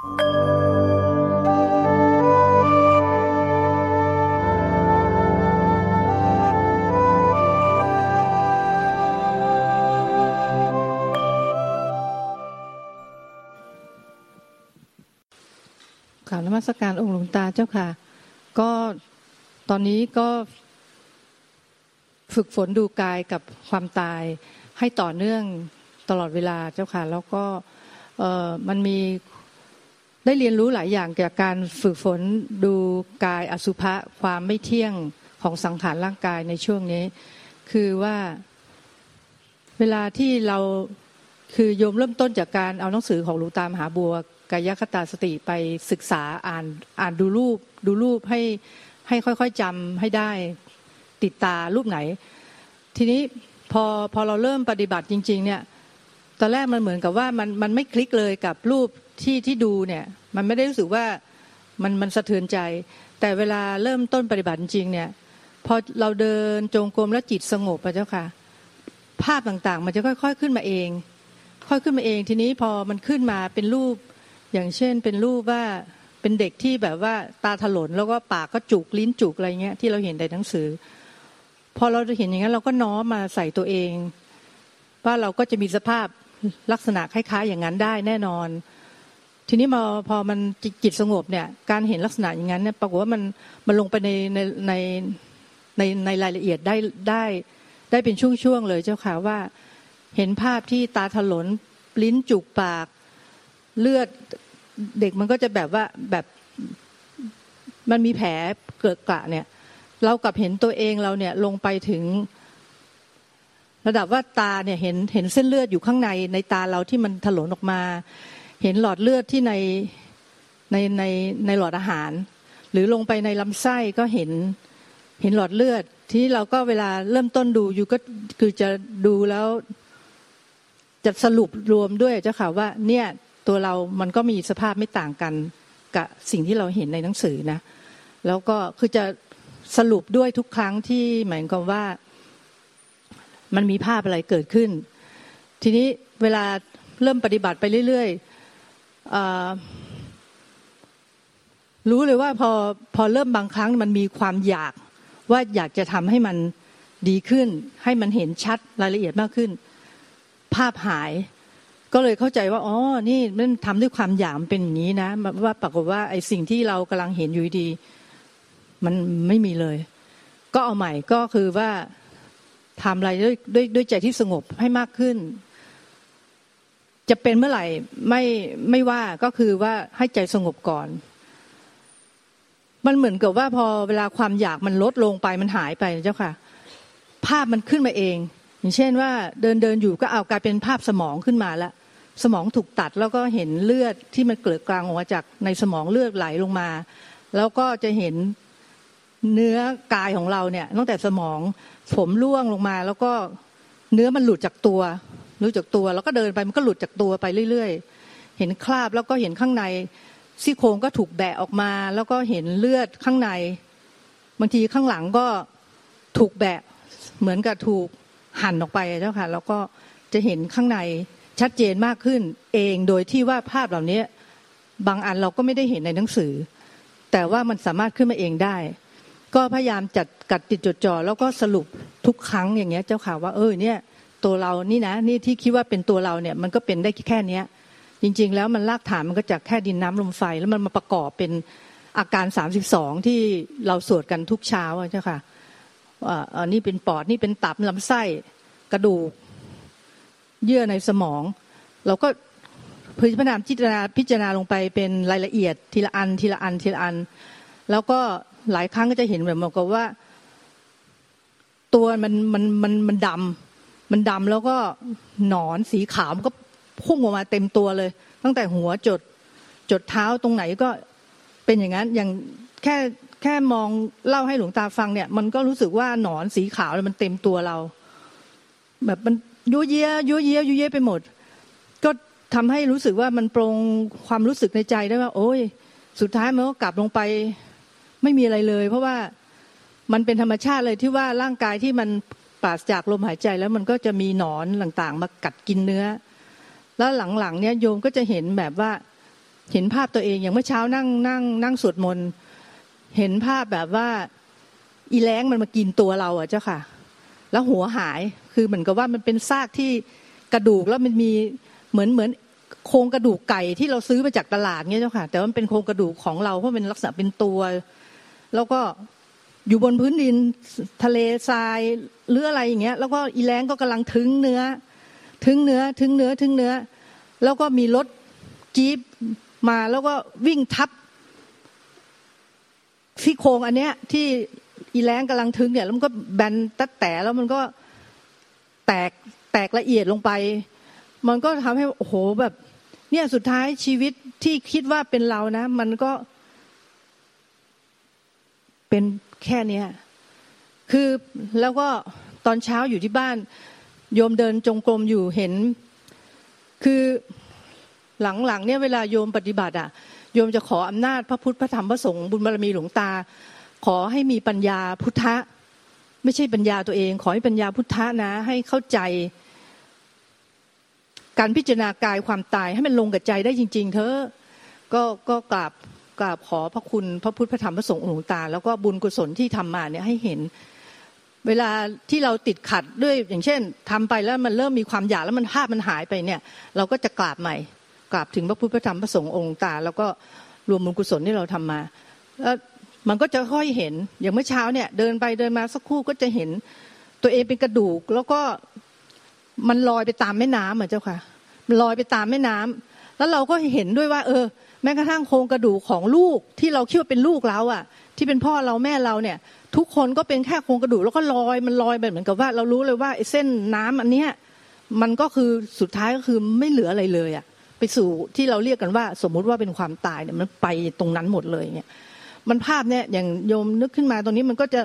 ข่าวนมัสการองค์หลวงตาเจ้าค่ะ ก็ตอนนี้ก็ฝึกฝนดูกายกับความตายให้ต่อเนื่องตลอดเวลาเจ้าค่ะ แล้วก็มันมี ได้เรียนรู้หลายอย่างเกี่ยวกับการฝึกฝนดูกายอสุภะความไม่เที่ยงของสังขารร่างกายในช่วงนี้ คือว่าเวลาที่เราคือโยมเริ่มต้นจากการเอาหนังสือของหลวงตามหาบัวกายคตาสติไปศึกษาอ่านอ่านดูรูป ดูรูปให้ให้ค่อยๆจำให้ได้ติดตารูปไหน ทีนี้พอพอเราเริ่มปฏิบัติจริง ๆ เนี่ย ตอนแรกมันเหมือนกับว่ามันมันไม่คลิกเลยกับรูปที่ที่ดูเนี่ย มันไม่ได้รู้สึกว่ามันมันสะเทือนใจ แต่เวลาเริ่มต้นปฏิบัติจริงเนี่ยพอเราเดินจงกรมแล้วจิตสงบไปเจ้าค่ะ ภาพต่างๆ มันจะค่อย ๆขึ้นมาเอง ค่อยขึ้นมาเองทีนี้พอมันขึ้นมาเป็นรูป อย่างเช่นเป็นรูปว่าเป็นเด็กที่แบบว่าตาถลนแล้วก็ปากก็จุกลิ้นจุกอะไรเงี้ยที่เราเห็นในหนังสือ พอเราจะเห็นอย่างนั้นเราก็น้อมมาใส่ตัวเอง ว่าเราก็จะมีสภาพ ลักษณะคล้ายๆ อย่างนั้นได้แน่นอน ทีนี้มาพอมันจิตสงบเนี่ย การเห็นลักษณะอย่างนั้นเนี่ยปรากฏว่ามันมันลงไปในในในในในรายละเอียดได้ได้ได้เป็นช่วงๆเลยเจ้าค่ะว่า เห็นภาพที่ตาถลนลิ้นจุกปากเลือดเด็กมันก็จะแบบว่าแบบมันมีแผลเกิดกระเนี่ย เรากับเห็นตัวเองเราเนี่ยลงไปถึง ระดับว่าตาเนี่ยเห็นเห็นเส้นเลือดอยู่ข้างในในตาเราที่มันถลนออกมา เห็นหลอดเลือดที่ในในในในหลอดอาหาร หรือลงไปในลำไส้ก็เห็นเห็นหลอดเลือด ที่เราก็เวลาเริ่มต้นดูอยู่ก็คือจะดูแล้ว จะสรุปรวมด้วยเจ้าค่ะว่า เนี่ยตัวเรามันก็มีสภาพไม่ต่างกันกับสิ่งที่เราเห็นในหนังสือนะ แล้วก็คือจะสรุปด้วยทุกครั้งที่หมายความว่า มันมีภาพอะไรเกิดขึ้น ทีนี้เวลาเริ่มปฏิบัติไปเรื่อยๆรู้เลยว่าพอพอเริ่มบางครั้งมันมีความอยากว่าอยากจะทำให้มันดีขึ้น ให้มันเห็นชัดรายละเอียดมากขึ้น ภาพหาย ก็เลยเข้าใจว่าอ๋อนี่มันทำด้วยความอยากเป็นอย่างนี้นะ ว่าปรากฏว่าไอ้สิ่งที่เรากำลังเห็นอยู่ดี มันไม่มีเลย ก็เอาใหม่ก็คือว่า ทำอะไรด้วยด้วยด้วยใจที่สงบให้มากขึ้น จะเป็นเมื่อไหร่ไม่ไม่ว่าก็คือว่าให้ใจสงบก่อน มันเหมือนกับว่าพอเวลาความอยากมันลดลงไปมันหายไปเจ้าค่ะ ภาพมันขึ้นมาเอง อย่างเช่นว่าเดินเดินอยู่ก็เอากลายเป็นภาพสมองขึ้นมาแล้วสมองถูกตัดแล้วก็เห็นเลือดที่มันเกลือกลางออกมาจากในสมองเลือดไหลลงมา แล้วก็จะเห็น เนื้อกายของเราเนี่ยตั้งแต่สมองผมร่วงลงมา แล้วก็เนื้อมันหลุดจากตัวหลุดจากตัว แล้วก็เดินไปมันก็หลุดจากตัวไปเรื่อย ๆ เห็นคราบแล้วก็เห็นข้างในซี่โครงก็ถูกแบะออกมา แล้วก็เห็นเลือดข้างใน บางทีข้างหลังก็ถูกแบะเหมือนกับถูกหั่นออกไปเจ้าค่ะ แล้วก็จะเห็นข้างในชัดเจนมากขึ้นเองโดยที่ว่าภาพเหล่านี้บางอันเราก็ไม่ได้เห็นในหนังสือ แต่ว่ามันสามารถขึ้นมาเองได้ ก็พยายามจัดกัดติดจดจ่อแล้วก็สรุปทุกครั้งอย่างเงี้ย เจ้าข่าวว่าเออเนี่ย ตัวเรานี่นะนี่ที่คิดว่าเป็นตัวเราเนี่ย มันก็เป็นได้แค่เนี้ย จริง ๆ แล้วมันลากฐานมันก็จากแค่ดินน้ำลมไฟ แล้วมันมาประกอบเป็นอาการสามสิบสองที่เราสวดกันทุกเช้าเจ้าค่ะว่าอันนี้เป็นปอดนี่เป็นตับลำไส้กระดูก เยื่อในสมอง เราก็พิจารณาพิจารณาลงไปเป็นรายละเอียดทีละอันทีละอันทีละอัน แล้วก็ หลายครั้งก็จะเห็นแบบเหมือนกับว่า ตัวมันมันมันมันดำมันดำแล้วก็หนอนสีขาวมันก็พุ่งออกมาเต็มตัวเลย ตั้งแต่หัวจดจดเท้าตรงไหนก็เป็นอย่างนั้นอย่างแค่แค่มองเล่าให้หลวงตาฟังเนี่ย มันก็รู้สึกว่าหนอนสีขาวมันเต็มตัวเรา แบบมันยุ่ยเยียยุ่ยเยียยุ่ยเยียไปหมด ก็ทำให้รู้สึกว่ามันปรงความรู้สึกในใจได้ว่า โอ้ย สุดท้ายมันก็กลับลงไป ไม่มีอะไรเลย เพราะว่ามันเป็นธรรมชาติเลยที่ว่าร่างกายที่มันปราศจากลมหายใจแล้วมันก็จะมีหนอนต่างๆ มากัดกินเนื้อ แล้วหลังๆเนี่ยโยมก็จะเห็นแบบว่าเห็นภาพตัวเองอย่างเมื่อเช้านั่งนั่งนั่งสวดมนต์เห็นภาพแบบว่า อีแรงมันมากินตัวเราอะเจ้าค่ะ แล้วหัวหายคือเหมือนกับว่ามันเป็นซากที่กระดูกแล้วมันมีเหมือนเหมือนโครงกระดูกไก่ที่เราซื้อมาจากตลาดเงี้ยเจ้าค่ะ แต่มันเป็นโครงกระดูกของเราเพราะเป็นลักษณะเป็นตัว แล้วก็อยู่บนพื้นดินทะเลทรายหรืออะไรอย่างเงี้ย แล้วก็อีแรงก็กำลังถึงเนื้อ ถึงเนื้อถึงเนื้อถึงเนื้อ แล้วก็มีรถจี๊ปมาแล้วก็วิ่งทับซี่โครงอันเนี้ย ที่อีแรงกำลังถึงเนี่ยแล้วมันก็แบนตัดแต่แล้วมันก็แตกแตกละเอียดลงไป มันก็ทำให้โอ้โหแบบ เนี่ยสุดท้ายชีวิตที่คิดว่าเป็นเรานะ มันก็ เป็นแค่เนี้ยคือแล้วก็ตอนเช้าอยู่ที่บ้าน โยมเดินจงกรมอยู่เห็น คือหลังๆเนี่ยเวลาโยมปฏิบัติอะโยมจะขออำนาจพระพุทธพระธรรมพระสงฆ์บุญบารมีหลวงตา ขอให้มีปัญญาพุทธะ ไม่ใช่ปัญญาตัวเอง ขอให้ปัญญาพุทธะนะ ให้เข้าใจ การพิจารณากายความตายให้มันลงกับใจได้จริง ๆ เธอก็ก็กราบ กราบขอพระคุณพระพุทธพระธรรมพระสงฆ์หลวงตา แล้วก็บุญกุศลที่ทำมาเนี่ยให้เห็น เวลาที่เราติดขัดด้วยอย่างเช่นทำไปแล้วมันเริ่มมีความอยากแล้วมันภาพมันหายไปเนี่ย เราก็จะกราบใหม่กราบถึงพระพุทธพระธรรมพระสงฆ์องค์ตา แล้วก็รวมบุญกุศลที่เราทำมาแล้วมันก็จะค่อยเห็นอย่างเมื่อเช้าเนี่ย เดินไปเดินมาสักครู่ก็จะเห็นตัวเองเป็นกระดูก แล้วก็มันลอยไปตามแม่น้ำเหมือนเจ้าค่ะ มันลอยไปตามแม่น้ำแล้วเราก็เห็นด้วยว่า เออ แม้กระทั่งโครงกระดูกของลูกที่เราคิดว่าเป็นลูกเราอะ ที่เป็นพ่อเราแม่เราเนี่ย ทุกคนก็เป็นแค่โครงกระดูกแล้วก็ลอยมันลอยแบบเหมือนกับว่า เรารู้เลยว่าไอ้เส้นน้ำอันเนี้ยมันก็คือสุดท้ายก็คือไม่เหลืออะไรเลยอะไปสู่ที่เราเรียกกันว่า สมมุติว่าเป็นความตายเนี่ยมันไปตรงนั้นหมดเลยเนี่ยมันภาพเนี่ยอย่างโยมนึกขึ้นมาตรงนี้มันก็จะ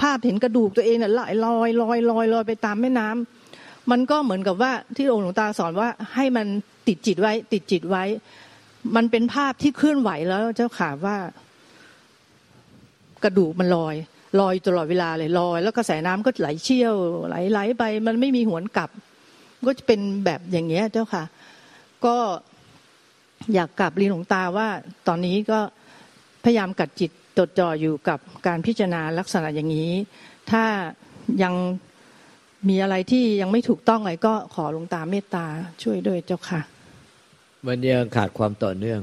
ภาพเห็นกระดูกตัวเองเนี่ยลอยลอยลอยลอยลอยไปตามแม่น้ำมันก็เหมือนกับว่าที่องค์หลวงตาสอนว่าให้มันติดจิตไว้ ติดจิตไว้ มันเป็นภาพที่เคลื่อนไหวแล้วเจ้าขาว่า กระดูกมันลอย ลอยตลอดเวลาเลยลอย แล้วกระแสน้ำก็ไหลเชี่ยว ไหลไหลไป มันไม่มีหวนกลับ ก็จะเป็นแบบอย่างเงี้ย เจ้าค่ะ ก็อยากกลับรีหลวงตาว่า ตอนนี้ก็พยายามกัดจิตจดจ่ออยู่กับการพิจารณาลักษณะอย่างนี้ ถ้ายังมีอะไรที่ยังไม่ถูกต้องอะไรก็ขอหลวงตาเมตตาช่วยด้วยเจ้าค่ะ มันยังขาดความต่อเนื่อง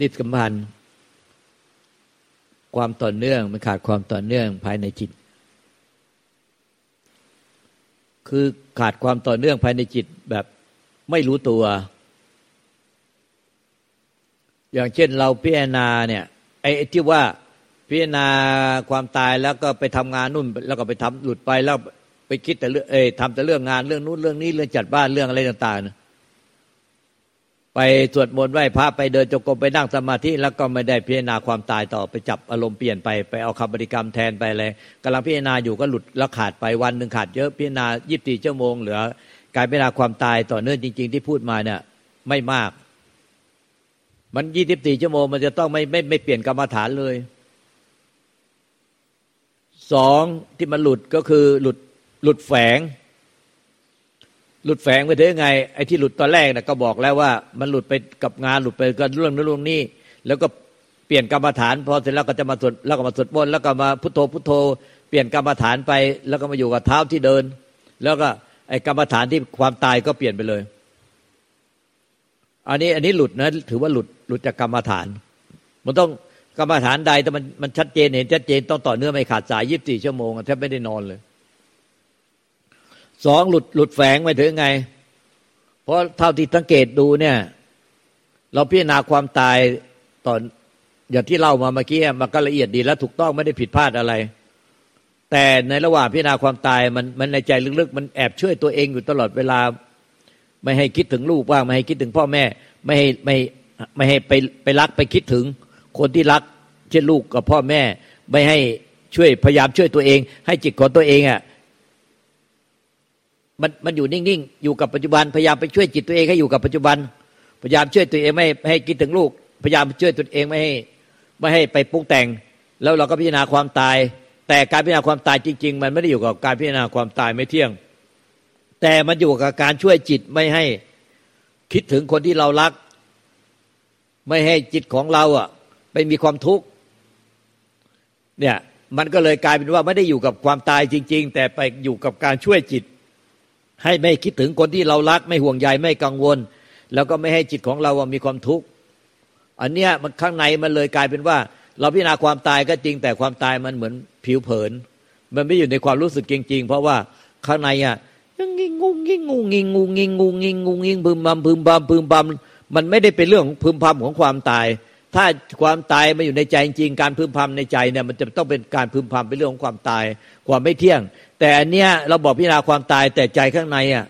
นิสกพันความต่อเนื่อง มันขาดความต่อเนื่องภายในจิต คือขาดความต่อเนื่องภายในจิตแบบไม่รู้ตัว อย่างเช่นเราพิจารณาเนี่ยไอ้ที่ว่าพิจารณาความตายแล้วก็ไปทำงานนู่น แล้วก็ไปทำหลุดไปแล้วไปคิดแต่เรื่องเอ้ทำแต่เรื่องงานเรื่องนู้นเรื่องนี้เรื่องจัดบ้านเรื่องอะไรต่างๆ ไปสวดมนต์ไหว้พระไปเดินจงกรมไปนั่งสมาธิแล้วก็ไม่ได้พิจารณาความตายต่อไปจับอารมณ์เปลี่ยนไปไปเอาคำบริกรรมแทนไปอะไรกำลังพิจารณาอยู่ก็หลุดแล้วขาดไปวันหนึ่งขาดเยอะพิจารณายี่สิบสี่ชั่วโมงเหลือ การพิจารณาความตายต่อเนื่องจริง ๆ ที่พูดมาเนี่ยไม่มาก มันยี่สิบสี่ชั่วโมงมันจะต้องไม่ไม่ไม่เปลี่ยนกรรมฐานเลยสองที่มันหลุดก็คือหลุดหลุดแฝง หลุดแฝงไปถึงไงไอ้ที่หลุดตอนแรกนะก็บอกแล้วว่า มันหลุดไปกับงานหลุดไปกับเรื่องนั้นเรื่องนี้ แล้วก็เปลี่ยนกรรมฐานพอเสร็จแล้วก็จะมาสวดแล้วก็มาสวดมนต์แล้วก็มาพุทโธพุทโธ เปลี่ยนกรรมฐานไป แล้วก็มาอยู่กับเท้าที่เดิน แล้วก็ไอ้กรรมฐานที่ความตายก็เปลี่ยนไปเลย อันนี้อันนี้หลุดนะถือว่าหลุดหลุดจากกรรมฐาน มันต้องกรรมฐานใดแต่มันมันชัดเจนเห็นชัดเจนต้องต่อเนื่องไม่ขาดสายยีิบสี่ชั่วโมงแทบไม่ได้นอนเลย สองหลุดหลุดแฝงไปถึงไง เพราะเท่าที่สังเกตดูเนี่ย เราพิจารณาความตายตอนอย่างที่เล่ามาเมื่อกี้มันก็ละเอียดดีแล้วถูกต้องไม่ได้ผิดพลาดอะไร แต่ในระหว่างพิจารณาความตายมันมันในใจลึกๆ มันแอบช่วยตัวเองอยู่ตลอดเวลา ไม่ให้คิดถึงลูกบ้าง ไม่ให้คิดถึงพ่อแม่ ไม่ให้ไม่ไม่ให้ไปไปรักไปคิดถึง คนที่รักเช่นลูกกับพ่อแม่ ไม่ให้ช่วยพยายามช่วยตัวเอง ให้จิตของตัวเองอะ มันมันอยู่นิ่งๆอยู่กับปัจจุบันพยายามไปช่วยจิตตัวเองให้อยู่กับปัจจุบัน พยายามช่วยตัวเองไม่ให้คิดถึงลูก พยายามช่วยตัวเองไม่ให้ไม่ให้ไปปรุงแต่ง แล้วเราก็พิจารณาความตาย แต่การพิจารณาความตายจริง ๆ มันไม่ได้อยู่กับการพิจารณาความตายไม่เที่ยง แต่มันอยู่กับการช่วยจิตไม่ให้คิดถึงคนที่เรารัก ไม่ให้จิตของเราอะไปมีความทุกข์เนี่ยมันก็เลยกลายเป็นว่าไม่ได้อยู่กับความตายจริง ๆ แต่ไปอยู่กับการช่วยจิต ให้ไม่คิดถึงคนที่เรารัก ไม่ห่วงใยไม่กังวล แล้วก็ไม่ให้จิตของเรามีความทุกข์อันเนี้ยมันข้างในมันเลยกลายเป็นว่า เราพิจารณาความตายก็จริงแต่ความตายมันเหมือนผิวเผิน มันไม่อยู่ในความรู้สึกจริง ๆ เพราะว่าข้างในอะยังงิงงงงิงงงงิงงงงิงงงงิงงงงิงพึมบำพึมบำพึมบำมันไม่ได้เป็นเรื่องพึมพำของความตาย ถ้าความตายมาอยู่ในใจจริงการพึมพำในใจเนี่ยมันจะต้องเป็นการพึมพำเป็นเรื่องของความตาย ความไม่เที่ยง แต่อันเนี้ยเราบอกพิจารณาความตายแต่ใจข้างในอะ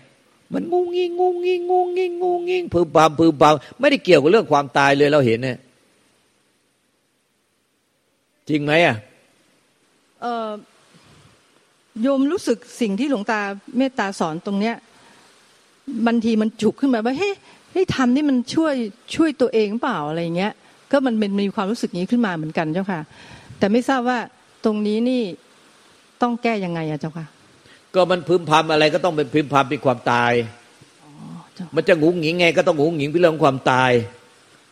มันงงงิงงงงิงงงงิงงงงิงพึมพำพึมพำไม่ได้เกี่ยวกับเรื่องความตายเลยเราเห็นเนี่ยจริงไหมอะเออโยมรู้สึกสิ่งที่หลวงตาเมตตาสอนตรงเนี้ยบางทีมันจุกขึ้นมาว่าเฮ้ยเฮ้ยทำนี่มันช่วยช่วยตัวเองเปล่าอะไรเงี้ย ก็มันเป็นมีความรู้สึกนี้ขึ้นมาเหมือนกันเจ้าค่ะ แต่ไม่ทราบว่าตรงนี้นี่ ต้องแก้ยังไงอะเจ้าค่ะ ก็มันพึมพำอะไรก็ต้องเป็นพึมพำเป็นความตายมันจะงุงหงิงไงก็ต้องงุงหงิงเป็นเรื่องความตาย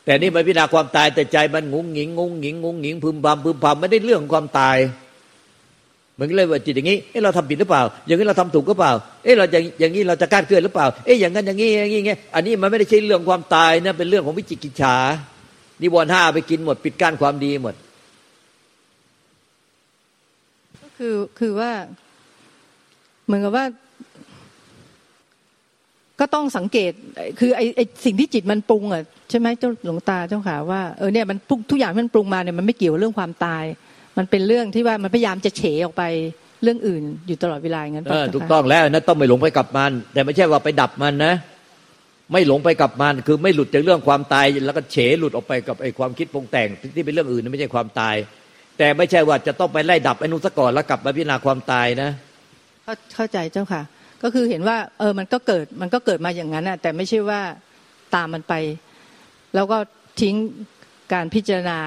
แต่นี่มันพิจารณาความตายแต่ใจมันงุงหงิงงุงหงิงงุงหงิงพึมพำพึมพำไม่ได้เรื่องของความตายมันก็เลยว่าจิตอย่างนี้ เอ๊ะเราทำผิดหรือเปล่า อย่างนี้เราทำถูกหรือเปล่า เอ๊ะเราอย่างอย่างนี้เราจะกล้าเกินหรือเปล่า เอ๊ะอย่างนั้นอย่างนี้อย่างนี้ไงอันนี้มันไม่ได้ใช่เรื่องความตายนะเป็นเรื่องของวิจิกิจฉานิวรณ์ห้าไปกินหมดปิดกั้นความดีหมด ก็ คือคือว่า เหมือนกับว่า ก็ต้องสังเกต คือไอไอสิ่งที่จิตมันปรุงอะใช่ไหมเจ้าหลวงตาเจ้าขาว่าเออเนี่ยมันทุกอย่างที่มันปรุงมาเนี่ยมันไม่เกี่ยวเรื่องความตาย มันเป็นเรื่องที่ว่ามันพยายามจะเฉออกไปเรื่องอื่น อยู่ตลอดเวลาอย่างนั้นถูกต้องแล้วนะต้องไม่หลงไปกับมัน แต่ไม่ใช่ว่าไปดับมันนะ ไม่หลงไปกับมัน คือไม่หลุดจากเรื่องความตาย แล้วก็เฉหลุดออกไปกับไอความคิดปรุงแต่งที่เป็นเรื่องอื่นไม่ใช่ความตาย แต่ไม่ใช่ว่าจะต้องไปไล่ดับไอ้นุสก่อนแล้วกลับมาพิจารณาความตายนะเข้าใจเจ้าค่ะ ก็คือเห็นว่าเออมันก็เกิดมันก็เกิดมาอย่างนั้นนะแต่ไม่ใช่ว่าตามมันไป แล้วก็ทิ้งการพิจารณา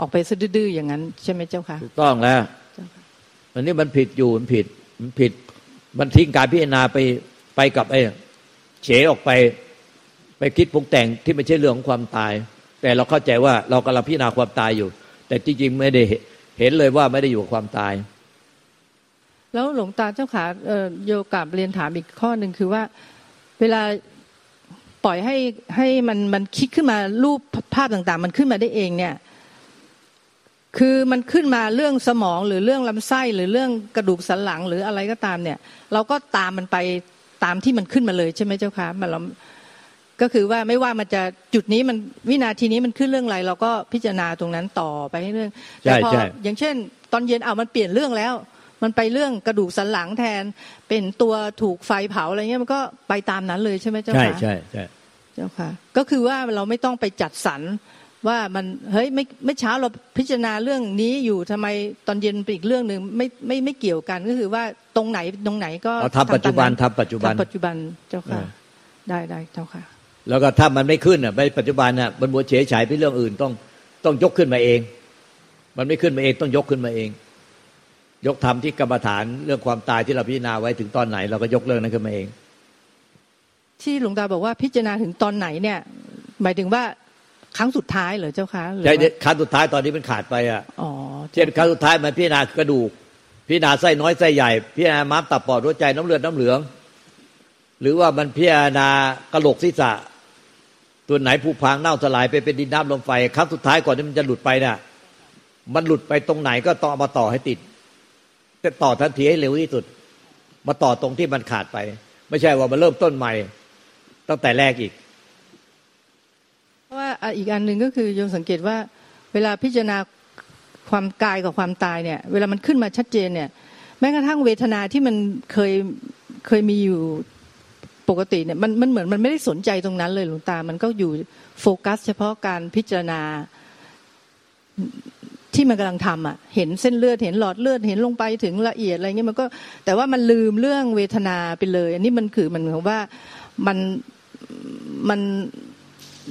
ออกไปซะดื้ออย่างนั้น ใช่ไหมเจ้าค่ะถูกต้องแล้วอันนี้มันผิดอยู่มันผิดมันผิด มันทิ้งการพิจารณาไปไปกับไอ้เฉออกไป ไปคิดปรุงแต่งที่ไม่ใช่เรื่องของความตาย แต่เราเข้าใจว่าเรากำลังพิจารณาความตายอยู่ แต่จริงๆไม่ได้เห็นเลยว่าไม่ได้อยู่กับความตาย แล้วหลวงตาเจ้าขาโยกับเรียนถามอีกข้อหนึ่งคือว่า เวลาปล่อยให้ให้มันมันคิดขึ้นมารูปภาพต่าง ๆ มันขึ้นมาได้เองเนี่ย คือมันขึ้นมาเรื่องสมองหรือเรื่องลำไส้หรือเรื่องกระดูกสันหลังหรืออะไรก็ตามเนี่ย เราก็ตามมันไปตามที่มันขึ้นมาเลยใช่ไหมเจ้าคะมันเรา ก็คือว่าไม่ว่ามันจะจุดนี้มันวินาทีนี้มันขึ้นเรื่องอะไร เราก็พิจารณาตรงนั้นต่อไปให้เรื่องแต่พออย่างเช่น ตอนเย็นเอามันเปลี่ยนเรื่องแล้ว มันไปเรื่องกระดูกสันหลังแทน เป็นตัวถูกไฟเผาอะไรเงี้ยมันก็ไปตามนั้นเลยใช่ไหมเจ้าค่ะใช่ใช่เจ้าค่ะ ก็คือว่าเราไม่ต้องไปจัดสรรว่ามันเฮ้ยไม่ไม่เช้าเราพิจารณาเรื่องนี้อยู่ทำไมตอนเย็นเป็นอีกเรื่องหนึ่งไม่ไม่ไม่เกี่ยวกันก็คือว่าตรงไหนตรงไหนก็ทำปัจจุบันทำปัจจุบันปัจจุบันเจ้าค่ะ ได้ได้เจ้าค่ะ แล้วก็ถ้ามันไม่ขึ้นอะในปัจจุบันอะมันมัวเฉยฉายไปเรื่องอื่นต้องต้องยกขึ้นมาเอง มันไม่ขึ้นมาเองต้องยกขึ้นมาเอง ยกทำที่กรรมฐานเรื่องความตายที่เราพิจารณาไว้ถึงตอนไหน เราก็ยกเรื่องนั้นขึ้นมาเอง ที่หลวงตาบอกว่าพิจารณาถึงตอนไหนเนี่ย หมายถึงว่าครั้งสุดท้ายเหรอเจ้าคะใช่ครั้งสุดท้ายตอนนี้มันขาดไปอะเช่นครั้งสุดท้ายมันพิจารณากระดูกพิจารณาไส้น้อยไส้ใหญ่ พิจารณาม้ามตับปอดหัวใจน้ำเลือดน้ำเหลือง หรือว่ามันพิจารณากระโหลกศีรษะ ตัวไหนผุพังเน่าสลายไปเป็นดินน้ำลมไฟครั้งสุดท้ายก่อนที่มันจะหลุดไปน่ะ มันหลุดไปตรงไหนก็ต้องเอามาต่อให้ติดแต่ต่อทันทีให้เร็วที่สุด มาต่อตรงที่มันขาดไป ไม่ใช่ว่ามาเริ่มต้นใหม่ ตั้งแต่แรกอีกว่าอีกอันหนึ่งก็คือโยมสังเกตว่า เวลาพิจารณาความกายกับความตายเนี่ย เวลามันขึ้นมาชัดเจนเนี่ย แม้กระทั่งเวทนาที่มันเคยเคยมีอยู่ ปกติเนี่ยมันมันเหมือนมันไม่ได้สนใจตรงนั้นเลยหลวงตา มันก็อยู่โฟกัส เฉพาะการพิจารณาที่มันกำลังทำอะ เห็นเส้นเลือด เห็นหลอดเลือด เห็นลงไปถึงละเอียดอะไรเงี้ยมันก็ แต่ว่ามันลืมเรื่องเวทนาไปเลย อันนี้มันคือมันเหมือนว่ามันมัน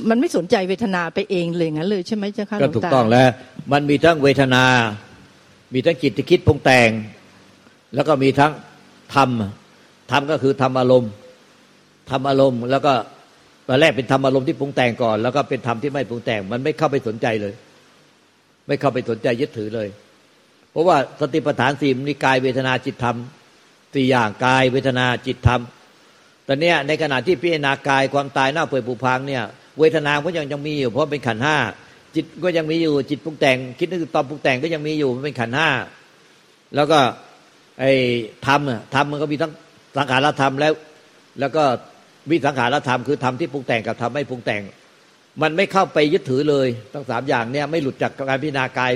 มันไม่สนใจเวทนาไปเองเลยงั้นเลยใช่ไหมเจ้าค่ะก็ถูกต้องแล้ว มันมีทั้งเวทนา มีทั้งจิตที่คิดปรุงแต่ง แล้วก็มีทั้งธรรมธรรมก็คือธรรมอารมณ์ ธรรมอารมณ์ แล้วก็ตอนแรกเป็นธรรมอารมณ์ที่ปรุงแต่งก่อน แล้วก็เป็นธรรมที่ไม่ปรุงแต่ง มันไม่เข้าไปสนใจเลย ไม่เข้าไปสนใจยึดถือเลย เพราะว่าสติปัฏฐานสี่มีกายเวทนาจิตธรรมสี่อย่างกายเวทนาจิตธรรมตอนนี้ในขณะที่พิจารณากายความตายหน้าเปื่อยผุพังเนี่ย เวทนาก็ยังยังมีอยู่เพราะเป็นขันห้าจิตก็ยังมีอยู่จิตปรุงแต่ง คิดนึกตอนปรุงแต่งก็ยังมีอยู่มันเป็นขันห้าแล้วก็ไอ้ธรรมธรรมมันก็มีทั้งสังขารธรรมแล้ว แล้วก็ วิสังขารธรรมคือธรรมที่ปรุงแต่งกับธรรมไม่ปรุงแต่ง มันไม่เข้าไปยึดถือเลย ทั้งสามอย่างเนี่ยไม่หลุดจากการพิจารณากาย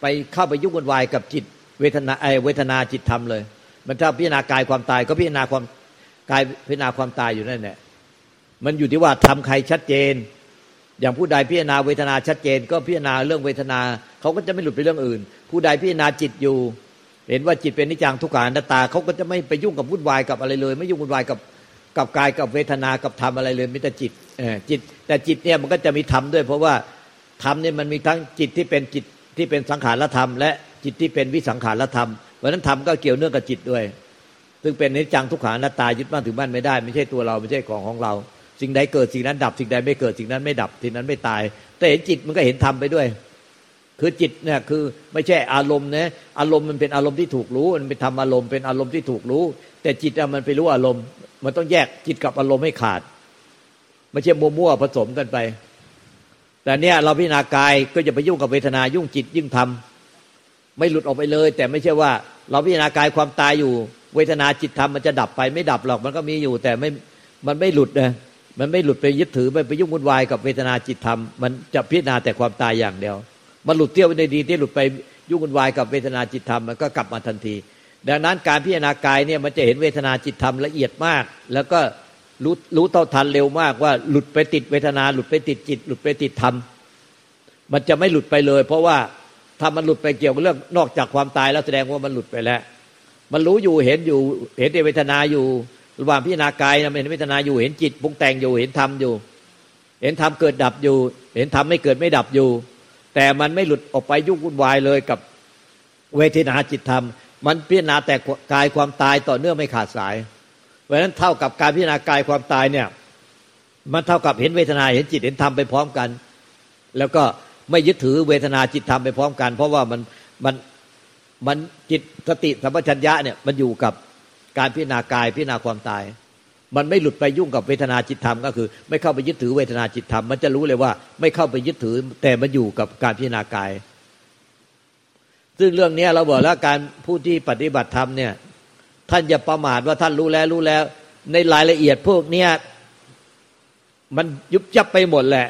ไปเข้าไปยุ่งวุ่นวายกับจิตเวทนาไอเวทนาจิตธรรมเลย มันถ้าพิจารณากายความตายก็พิจารณาความกายพิจารณาความตายอยู่นั่นแหละมันอยู่ที่ว่าทำใครชัดเจน อย่างผู้ใดพิจารณาเวทนาชัดเจน ก็พิจารณาเรื่องเวทนาเขาก็จะไม่หลุดไปเรื่องอื่น ผู้ใดพิจารณาจิตอยู่ เห็นว่าจิตเป็นนิจังทุกขานัตตาเขาก็จะไม่ไปยุ่งกับวุ่นวายกับอะไรเลย ไม่ยุ่งวุ่นวายกับ กับกายกับเวทนากับธรรมอะไรเลยมีแต่จิตจิต แต่จิตเนี่ยมันก็จะมีธรรมด้วย เพราะว่าธรรมเนี่ยมันมีทั้งจิตที่เป็นจิตที่เป็นสังขารธรรม และจิตที่เป็นวิสังขารธรรมเพราะนั้นธรรมก็เกี่ยวเนื่องกับจิตด้วย ซึ่งเป็นนิจังทุกขานัตตายึดมั่นถือมั่นไม่ได้ ไม่ใช่ตัวเราไม่ใช่ของของเรา สิ่งใดเกิดสิ่งนั้นดับสิ่งใดไม่เกิดสิ่งนั้นไม่ดับสิ่งนั้นไม่ตาย แต่เห็นจิตมันก็เห็นธรรมไปด้วย คือจิตเนี่ยคือไม่ใช่อารมณ์นะอารมณ์มันเป็นอารมณ์ที่ถูกรู้ มันเป็นธรรมอารมณ์เป็นอารมณ์ที่ถูกรู้ แต่จิตมันไปรู้อารมณ์ มันต้องแยกจิตกับอารมณ์ให้ขาด ไม่ใช่มั่วๆผสมกันไป แต่เนี้ยเราพิจารณากายก็จะไปยุ่งกับเวทนายุ่งจิตยิ่งทำไม่หลุดออกไปเลย แต่ไม่ใช่ว่า เราพิจารณากายความตายอยู่ เวทนาจิตธรรมมันจะดับไปไม่ดับหรอกมันก็มีอยู่ แต่ไม่มันไม่หลุดนะมันไม่หลุดไปยึดถือไปไปยุ่งวุ่นวายกับเวทนาจิตธรรมมันจะพิจารณาแต่ความตายอย่างเดียว มันหลุดเที่ยวในดีที่หลุดไปยุ่งวุ่นวายกับเวทนาจิตธรรมมันก็กลับมาทันที ดังนั้นการพิจารณากายเนี่ยมันจะเห็นเวทนาจิตธรรมละเอียดมาก แล้วก็รู้รู้เท่าทันเร็วมากว่าหลุดไปติดเวทนา หลุดไปติดจิต หลุดไปติดธรรม มันจะไม่หลุดไปเลย เพราะว่าถ้ามันหลุดไปเกี่ยวกับเรื่องนอกจากความตายแล้วแสดงว่ามันหลุดไปแล้ว มันรู้อยู่เห็นอยู่เห็นเวทนาอยู่ระหว่างพิจารณากายนะเห็นเวทนาอยู่เห็นจิตปรุงแต่งอยู่เห็นธรรมอยู่ เห็นธรรมเกิดดับอยู่ เห็นธรรมไม่เกิดไม่ดับอยู่ แต่มันไม่หลุดออกไปยุ่งวุ่นวายเลยกับเวทนาจิตธรรม มันพิจารณาแต่กายความตายต่อเนื่องไม่ขาดสาย เพราะฉะนั้นเท่ากับการพิจารณากายความตายเนี่ย มันเท่ากับเห็นเวทนาเห็นจิตเห็นธรรมไปพร้อมกัน แล้วก็ไม่ยึดถือเวทนาจิตธรรมไปพร้อมกัน เพราะว่ามันมันมันจิตสติสัมปชัญญะเนี่ยมันอยู่กับการพิจารณากายพิจารณาความตาย มันไม่หลุดไปยุ่งกับเวทนาจิตธรรมก็คือ ไม่เข้าไปยึดถือเวทนาจิตธรรมมันจะรู้เลยว่าไม่เข้าไปยึดถือ แต่มันอยู่กับการพิจารณากาย ซึ่งเรื่องนี้เราบอกแล้วการผู้ที่ปฏิบัติธรรมเนี่ย ท่านอย่าประมาทว่าท่านรู้แล้วรู้แล้ว ในรายละเอียดพวกเนี้ยมันยุบยับไปหมดแหละ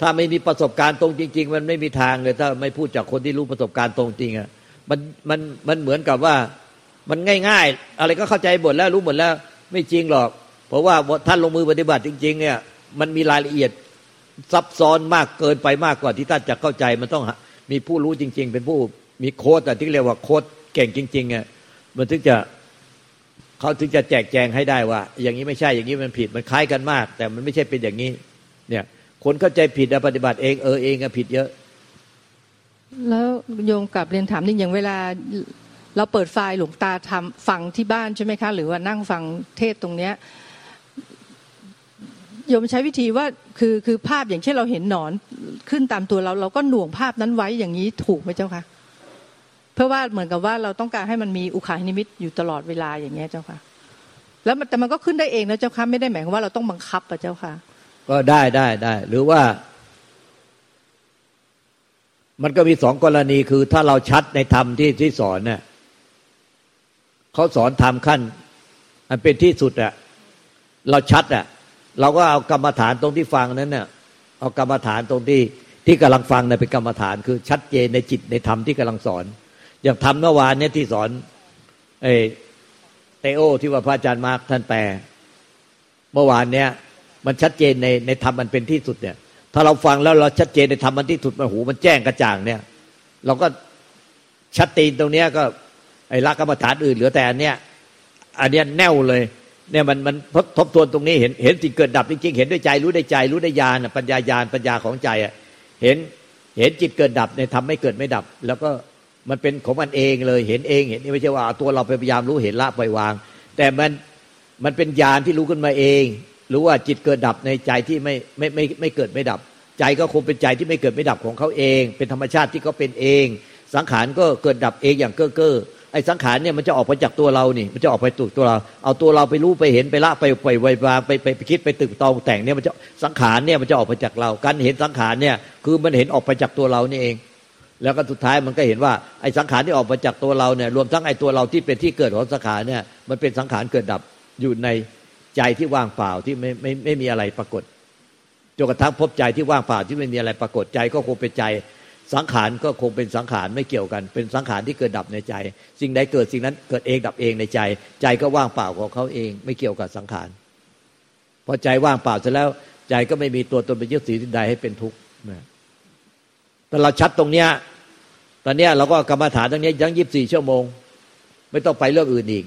ถ้าไม่มีประสบการณ์ตรงจริง ๆ มันไม่มีทางเลย ถ้าไม่พูดจากคนที่รู้ประสบการณ์ตรงจริงอะมันมันมันเหมือนกับว่ามันง่าย ๆ อะไรก็เข้าใจหมดแล้วรู้หมดแล้ว ไม่จริงหรอก เพราะว่าท่านลงมือปฏิบัติจริง ๆ เนี่ย มันมีรายละเอียดซับซ้อนมากเกินไปมากกว่าที่ท่านจะเข้าใจมันต้อง มีผู้รู้จริง ๆ เป็นผู้มีโค้ดแต่ที่เรียกว่าโค้ดเก่งจริงๆอะมันถึงจะเขาถึงจะแจกแจงให้ได้ว่า อย่างนี้ไม่ใช่อย่างนี้มันผิดมันคล้ายกันมาก แต่มันไม่ใช่เป็นอย่างนี้ เนี่ย คนเข้าใจผิดปฏิบัติเองเออเองก็ผิดเยอะ แล้วโยมกับเรียนถามนี่อย่างเวลาเราเปิดไฟล์หลวงตาทำฟังที่บ้านใช่ไหมคะ หรือว่านั่งฟังเทศตรงเนี้ย โยมใช้วิธีว่าคือคือภาพอย่างเช่นเราเห็นหนอนขึ้นตามตัวเรา เราก็หน่วงภาพนั้นไว้อย่างนี้ถูกไหมเจ้าคะเพื่อว่าเหมือนกับว่าเราต้องการให้มันมีอุคาหนิมิตอยู่ตลอดเวลาอย่างเงี้ยเจ้าค่ะแล้วแต่มันก็ขึ้นได้เองนะเจ้าค่ะไม่ได้หมายความว่าเราต้องบังคับอะเจ้าค่ะ ก็ได้ได้ได้ หรือว่า มันก็มีสองกรณีคือถ้าเราชัดในธรรมที่ที่สอนเนี่ยเขาสอนธรรมขั้นมันเป็นที่สุดอะเราชัดอะ เราก็เอากรรมฐานตรงที่ฟังนั้นเนี่ยเอากรรมฐานตรงที่ที่กำลังฟังเนี่ยเป็นกรรมฐานคือชัดเจนในจิตในธรรมที่กำลังสอน อย่างธรรมเมื่อวานเนี่ยที่สอนเอเตโอที่ว่าพระอาจารย์มาร์กท่านแปลเมื่อวานเนี่ยมันชัดเจนในในธรรมมันเป็นที่สุดเนี่ย ถ้าเราฟังแล้วเราชัดเจนในธรรมมันที่สุดมันหูมันแจ้งกระจ่างเนี่ย เราก็ชัดตีนตรงเนี้ยก็ไอ้ละกรรมฐานอื่นเหลือแต่อันเนี้ยอันเนี้ยแน่วเลย เนี่ยมันมันทบทวนตรงนี้เห็นเห็นสิ่งเกิดดับจริงๆ เห็นด้วยใจรู้ได้ใจ รู้ได้ญาณปัญญาญาณปัญญาของใจอะเห็นเห็นจิตเกิดดับในทำไม่เกิดไม่ดับ แล้วก็มันเป็นของมันเองเลยเห็นเองเห็นนี่ไม่ใช่ว่าตัวเราพยายามรู้เห็นละปล่อยวาง แต่มันมันเป็นญาณที่รู้ขึ้นมาเองรือว่าจิตเกิดดับในใจที่ไม่ไม่ไม่ไม่เกิดไม่ดับ ใจก็คงเป็นใจที่ไม่เกิดไม่ดับของเขาเอง เป็นธรรมชาติที่เขาเป็นเอง สังขารก็เกิดดับเองอย่างเก้อเก้อ อ้สังขารเนี่ยมันจะออกไปจากตัวเรานี่ มันจะออกไปตัวตัวเรา เอาตัวเราไปรู้ไปเห็นไปละไปปล่อยไวบางไปไปไปคิดไปตึกตองแต่งเนี่ยมันจะสังขารเนี่ยมันจะออกไปจากเรา การเห็นสังขารเนี่ยคือมันเห็นออกไปจากตัวเรานี่เอง แล้วก็สุดท้ายมันก็เห็นว่าไอ้สังขารที่ออกมาจากตัวเราเนี่ยรวมทั้งไอ้ตัวเราที่เป็นที่เกิดของสังขารเนี่ยมันเป็นสังขารเกิดดับอยู่ในใจที่ว่างเปล่าที่ไม่ไม่ไม่มีอะไรปรากฏจนกระทั่งพบใจที่ว่างเปล่าที่ไม่มีอะไรปรากฏใจก็คงเป็นใจ สังขารก็คงเป็นสังขารไม่เกี่ยวกัน เป็นสังขารที่เกิดดับในใจ สิ่งใดเกิดสิ่งนั้นเกิดเองดับเองในใจ ใจก็ว่างเปล่าของเขาเองไม่เกี่ยวกับสังขารพอใจว่างเปล่าเสร็จแล้ว ใจก็ไม่มีตัวตนเป็นยึดสีใดให้เป็นทุกข์แต่เราชัดตรงเนี้ยตอนเนี้ยเราก็กรรมฐานตรงนี้ยังยีิบสี่ชั่วโมง ไม่ต้องไปเรื่องอื่นอีก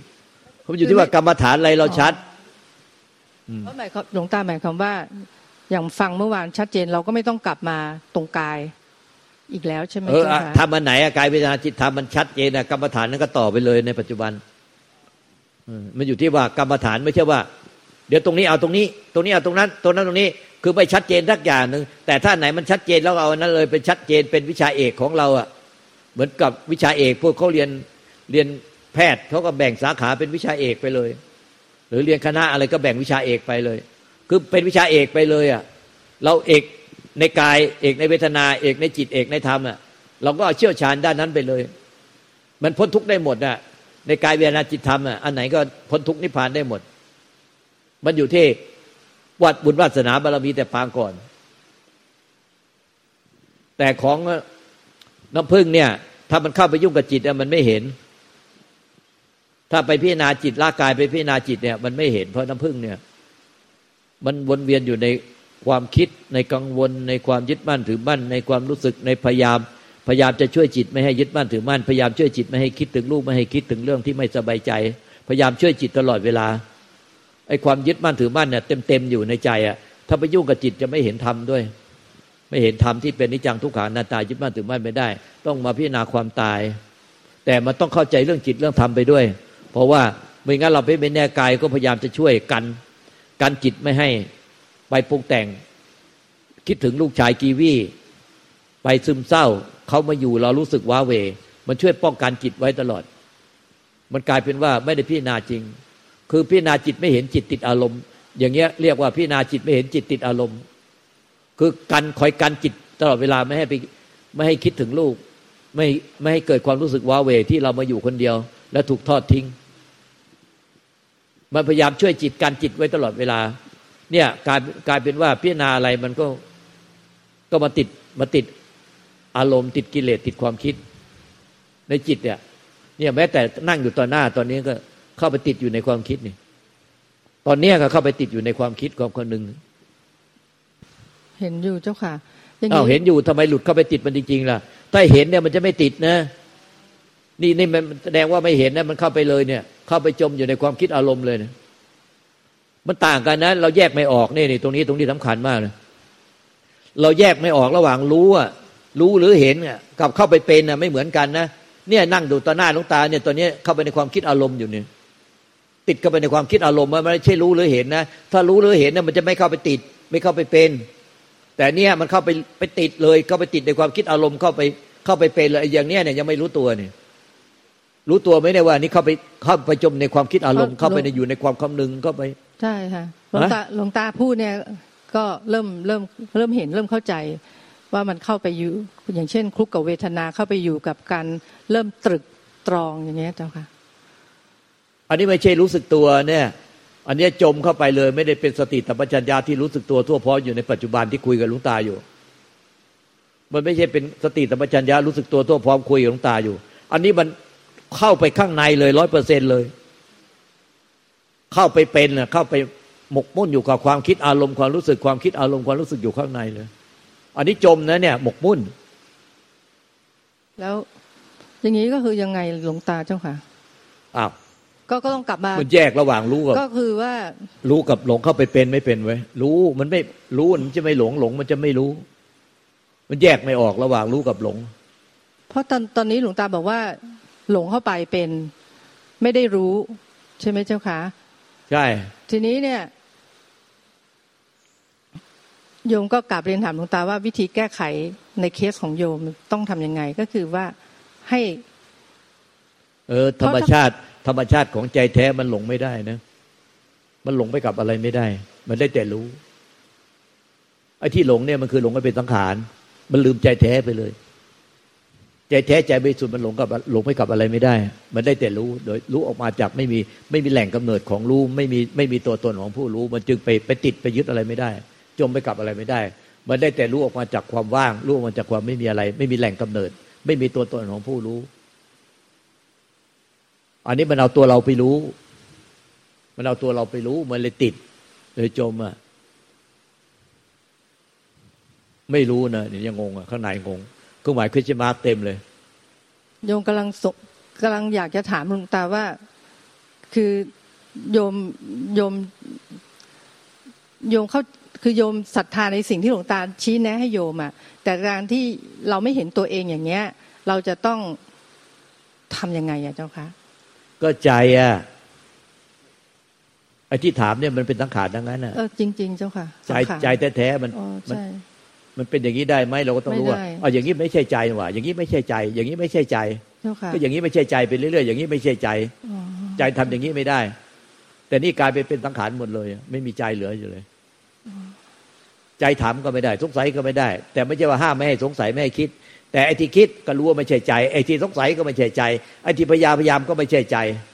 ผมอยู่ที่ว่ากรรมฐานอะไรเราชัดเพราะหมายหลวงตาหมายความว่า อย่างฟังเมื่อวานชัดเจนเราก็ไม่ต้องกลับมาตรงกาย อีกแล้วใช่ไหมเออทำมันไหนกายเวทนาจิตทำมันชัดเจนนะกรรมฐานนั้นก็ต่อไปเลยในปัจจุบันมันอยู่ที่ว่ากรรมฐานไม่ใช่ว่า เดี๋ยวตรงนี้เอาตรงนี้ ตรงนี้เอาตรงนั้น ตรงนั้นตรงนี้คือไม่ชัดเจนทักอย่างหนึ่งแต่ถ้าไหนมันชัดเจนแล้วเอานั้นเลยเป็นชัดเจนเป็นวิชาเอกของเราอะเหมือนกับวิชาเอก พวกเขาเรียนเรียนแพทย์เขาก็แบ่งสาขาเป็นวิชาเอกไปเลย หรือเรียนคณะอะไรก็แบ่งวิชาเอกไปเลย คือเป็นวิชาเอกไปเลยอะเราเอก ในกายเอกในเวทนาเอกในจิตเอกในธรรมอะเราก็เชี่ยวชาญด้านนั้นไปเลย มันพ้นทุกข์ได้หมดอะในกายเวทนาจิตธรรมอะอันไหนก็พ้นทุกข์นิพพานได้หมด มันอยู่ที่วัดบุญวาสนาบารมีแต่ปางก่อน แต่ของน้ำพึ่งเนี่ย ถ้ามันเข้าไปยุ่งกับจิตมันไม่เห็น ถ้าไปพิจารณาจิตละกายไปพิจารณาจิตเนี่ย มันไม่เห็นเพราะน้ำพึ่งเนี่ย มันวนเวียนอยู่ใน ความคิดในกังวล ในความยึดมั่นถือมั่น ในความรู้สึกในพยายาม พยายามจะช่วยจิตไม่ให้ยึดมั่นถือมั่น พยายามช่วยจิตไม่ให้คิดถึงลูกไม่ให้คิดถึงเรื่องที่ไม่สบายใจ พยายามช่วยจิตตลอดเวลาไอ้ความยึดมั่นถือมั่นเนี่ยเต็มเต็มอยู่ในใจอะถ้าไปยุ่งกับจิตจะไม่เห็นธรรมด้วย ไม่เห็นธรรมที่เป็นนิจังทุกขานาตายึดมั่นถือมั่นไม่ได้ ต้องมาพิจารณาความตาย แต่มันต้องเข้าใจเรื่องจิตเรื่องธรรมไปด้วย เพราะว่าไม่งั้นเราไปเป็นแน่กายก็พยายามจะช่วยกัน กันจิตไม่ให้ ไปปรุงแต่ง คิดถึงลูกชายกีวีไปซึมเศร้าเขามาอยู่เรารู้สึกว้าเว มันช่วยป้องกันจิตไว้ตลอด มันกลายเป็นว่าไม่ได้พิจารณาจริง คือพิจารณาจิตไม่เห็นจิตติดอารมณ์ อย่างเงี้ยเรียกว่าพิจารณาจิตไม่เห็นจิตติดอารมณ์ คือกันคอยกันจิตตลอดเวลาไม่ให้ไปไม่ให้คิดถึงลูก ไม่ไม่ให้เกิดความรู้สึกว้าเวที่เรามาอยู่คนเดียว และถูกทอดทิ้งมันพยายามช่วยจิตการจิตไว้ตลอดเวลา เนี่ยกลายกลายเป็นว่าพิจารณาอะไรมันก็ก็มาติดมาติดอารมณ์ติดกิเลสติดความคิด ในจิตเนี่ยเนี่ยแม้แต่นั่งอยู่ต่อหน้าตอนนี้ก็เข้าไปติดอยู่ในความคิดนี่ ตอนนี้ก็เข้าไปติดอยู่ในความคิดของคนหนึ่งเห็นอยู่เจ้าค่ะอ้าวเห็นอยู่ทำไมหลุดเข้าไปติดมันจริงๆล่ะ ถ้าเห็นเนี่ยมันจะไม่ติดนะ นี่นี่มันแสดงว่าไม่เห็นนะมันเข้าไปเลยเนี่ย เข้าไปจมอยู่ในความคิดอารมณ์เลยนะ มันต่างกันนะ เราแยกไม่ออกนี่นี่ตรงนี้ตรงนี้สำคัญมากนะเราแยกไม่ออกระหว่างรู้อะรู้หรือเห็นกับเข้าไปเป็นอะไม่เหมือนกันนะเนี่ยนั่งดูต่อหน้าลุงตาเนี่ยตอนนี้เข้าไปในความคิดอารมณ์อยู่เนี่ยติดเข้าไปในความคิดอารมณ์มันไม่ใช่รู้หรือเห็นนะถ้ารู้หรือเห็นเนี่ยมันจะไม่เข้าไปติด ไม่เข้าไปเป็น แต่เนี่ยมันเข้าไปไปติดเลย เข้าไปติดในความคิดอารมณ์เข้าไปเข้าไปเป็นเลยอย่างเนี้ยเนี่ยยังไม่รู้ตัวเนี่ยรู้ตัวไม่ได้ว่านี่เข้าไปเข้าไปจมในความคิดอารมณ์เข้าไปในอยู่ในความคำนึงเข้าไป ใช่ค่ะหลวงตาหลวงตาพูดเนี่ย ก็เริ่มเริ่มเริ่มเห็นเริ่มเข้าใจว่ามันเข้าไปอยู่อย่างเช่นคลุกกับเวทนาเข้าไปอยู่กับการเริ่มตรึกตรองอย่างเงี้ยเจ้าค่ะ อันนี้ไม่ใช่รู้สึกตัวเนี่ย อันนี้จมเข้าไปเลย ไม่ได้เป็นสติตัปัญญาที่รู้สึกตัวทั่วพร้อมอยู่ในปัจจุบันที่คุยกับลุงตาอยู่ มันไม่ใช่เป็นสติตัปัญญารู้สึกตัวทั่วพร้อมคุยกับลุงตาอยู่ อันนี้มันเข้าไปข้างในเลยร้อยเปอร์เซ็นเลย เข้าไปเป็นเข้าไปหมกมุ่นอยู่กับความคิดอารมณ์ความรู้สึกความคิดอารมณ์ความรู้สึกอยู่ข้างในเลย อันนี้จมนะเนี่ย หมกมุ่น แล้วอย่างนี้ก็คือยังไงหลวงตาเจ้าค่ะอ้าวก็ก็ต้องกลับมา มันแยกระหว่างรู้กับ ก็คือว่า รู้กับหลงเข้าไปเป็นไม่เป็นไว้ รู้มันไม่รู้มันจะไม่หลงหลง มันจะไม่รู้ มันแยกไม่ออกระหว่างรู้กับหลง เพราะตอนตอนนี้หลวงตาบอกว่า หลงเข้าไปเป็น ไม่ได้รู้ ใช่ไหมเจ้าค่ะ ใช่ ทีนี้เนี่ยโยมก็กลับเรียนถามหลวงตาว่าวิธีแก้ไขในเคสของโยมต้องทำยังไงก็คือว่าให้ เออ ธรรมชาติ ธรรมชาติของใจแท้มันหลงไม่ได้นะ มันหลงไปกับอะไรไม่ได้ มันได้แต่รู้ไอ้ที่หลงเนี่ยมันคือหลงไปเป็นสังขาร มันลืมใจแท้ไปเลย ใจแท้ใจบริสุทธิ์มันหลงกับหลงไปกับอะไรไม่ได้ มันได้แต่รู้โดยรู้ออกมาจากไม่มีไม่มีแหล่งกำเนิดของรู้ไม่มีไม่มีตัวตนของผู้รู้ มันจึงไปไปติดไปยึดอะไรไม่ได้ จมไปกับอะไรไม่ได้ มันได้แต่รู้ออกมาจากความว่าง รู้ออกมาจากความไม่มีอะไร ไม่มีแหล่งกำเนิด ไม่มีตัวตนของผู้รู้ อันนี้มันเอาตัวเราไปรู้ มันเอาตัวเราไปรู้มันเลยติดเลยจมอะไม่รู้นะเนี่ยังงงอะข้างในงง เครื่องหมายคริสต์มาสเต็มเลย โยมกำลังสกำลังอยากจะถามหลวงตาว่า คือโยมโยมโยมเขาคือโยมศรัทธาในสิ่งที่หลวงตาชี้แนะให้โยมอะ แต่การที่เราไม่เห็นตัวเองอย่างเงี้ย เราจะต้องทำยังไงอะเจ้าคะก็ใจอะไอ้ที่ถามเนี่ยมันเป็นสังขารทั้งนั้นอะเออจริงๆเจ้าค่ะ ใจสังขารใจแท้ๆมันอ๋อมันใช่ มันเป็นอย่างนี้ได้ไหมเราก็ต้องรู้ว่าไม่ได้อ๋ออย่างนี้ไม่ใช่ใจว่ะอย่างนี้ไม่ใช่ใจ อย่างนี้ไม่ใช่ใจเจ้าค่ะก็อย่างนี้ไม่ใช่ใจไปเรื่อยๆอย่างนี้ไม่ใช่ใจอ๋อใจทำอย่างนี้ไม่ได้ แต่นี่กลายไปเป็นสังขารหมดเลยอะไม่มีใจเหลืออยู่เลย ใจถามก็ไม่ได้ สงสัยก็ไม่ได้ แต่ไม่ใช่ว่าห้ามไม่ให้สงสัยไม่ให้คิด แต่ไอ้ที่คิดก็รู้ว่าไม่ใช่ใจไอ้ที่สงสัยก็ไม่ใช่ใจไอ้ที่พยายามพยายามก็ไม่ใช่ใจอ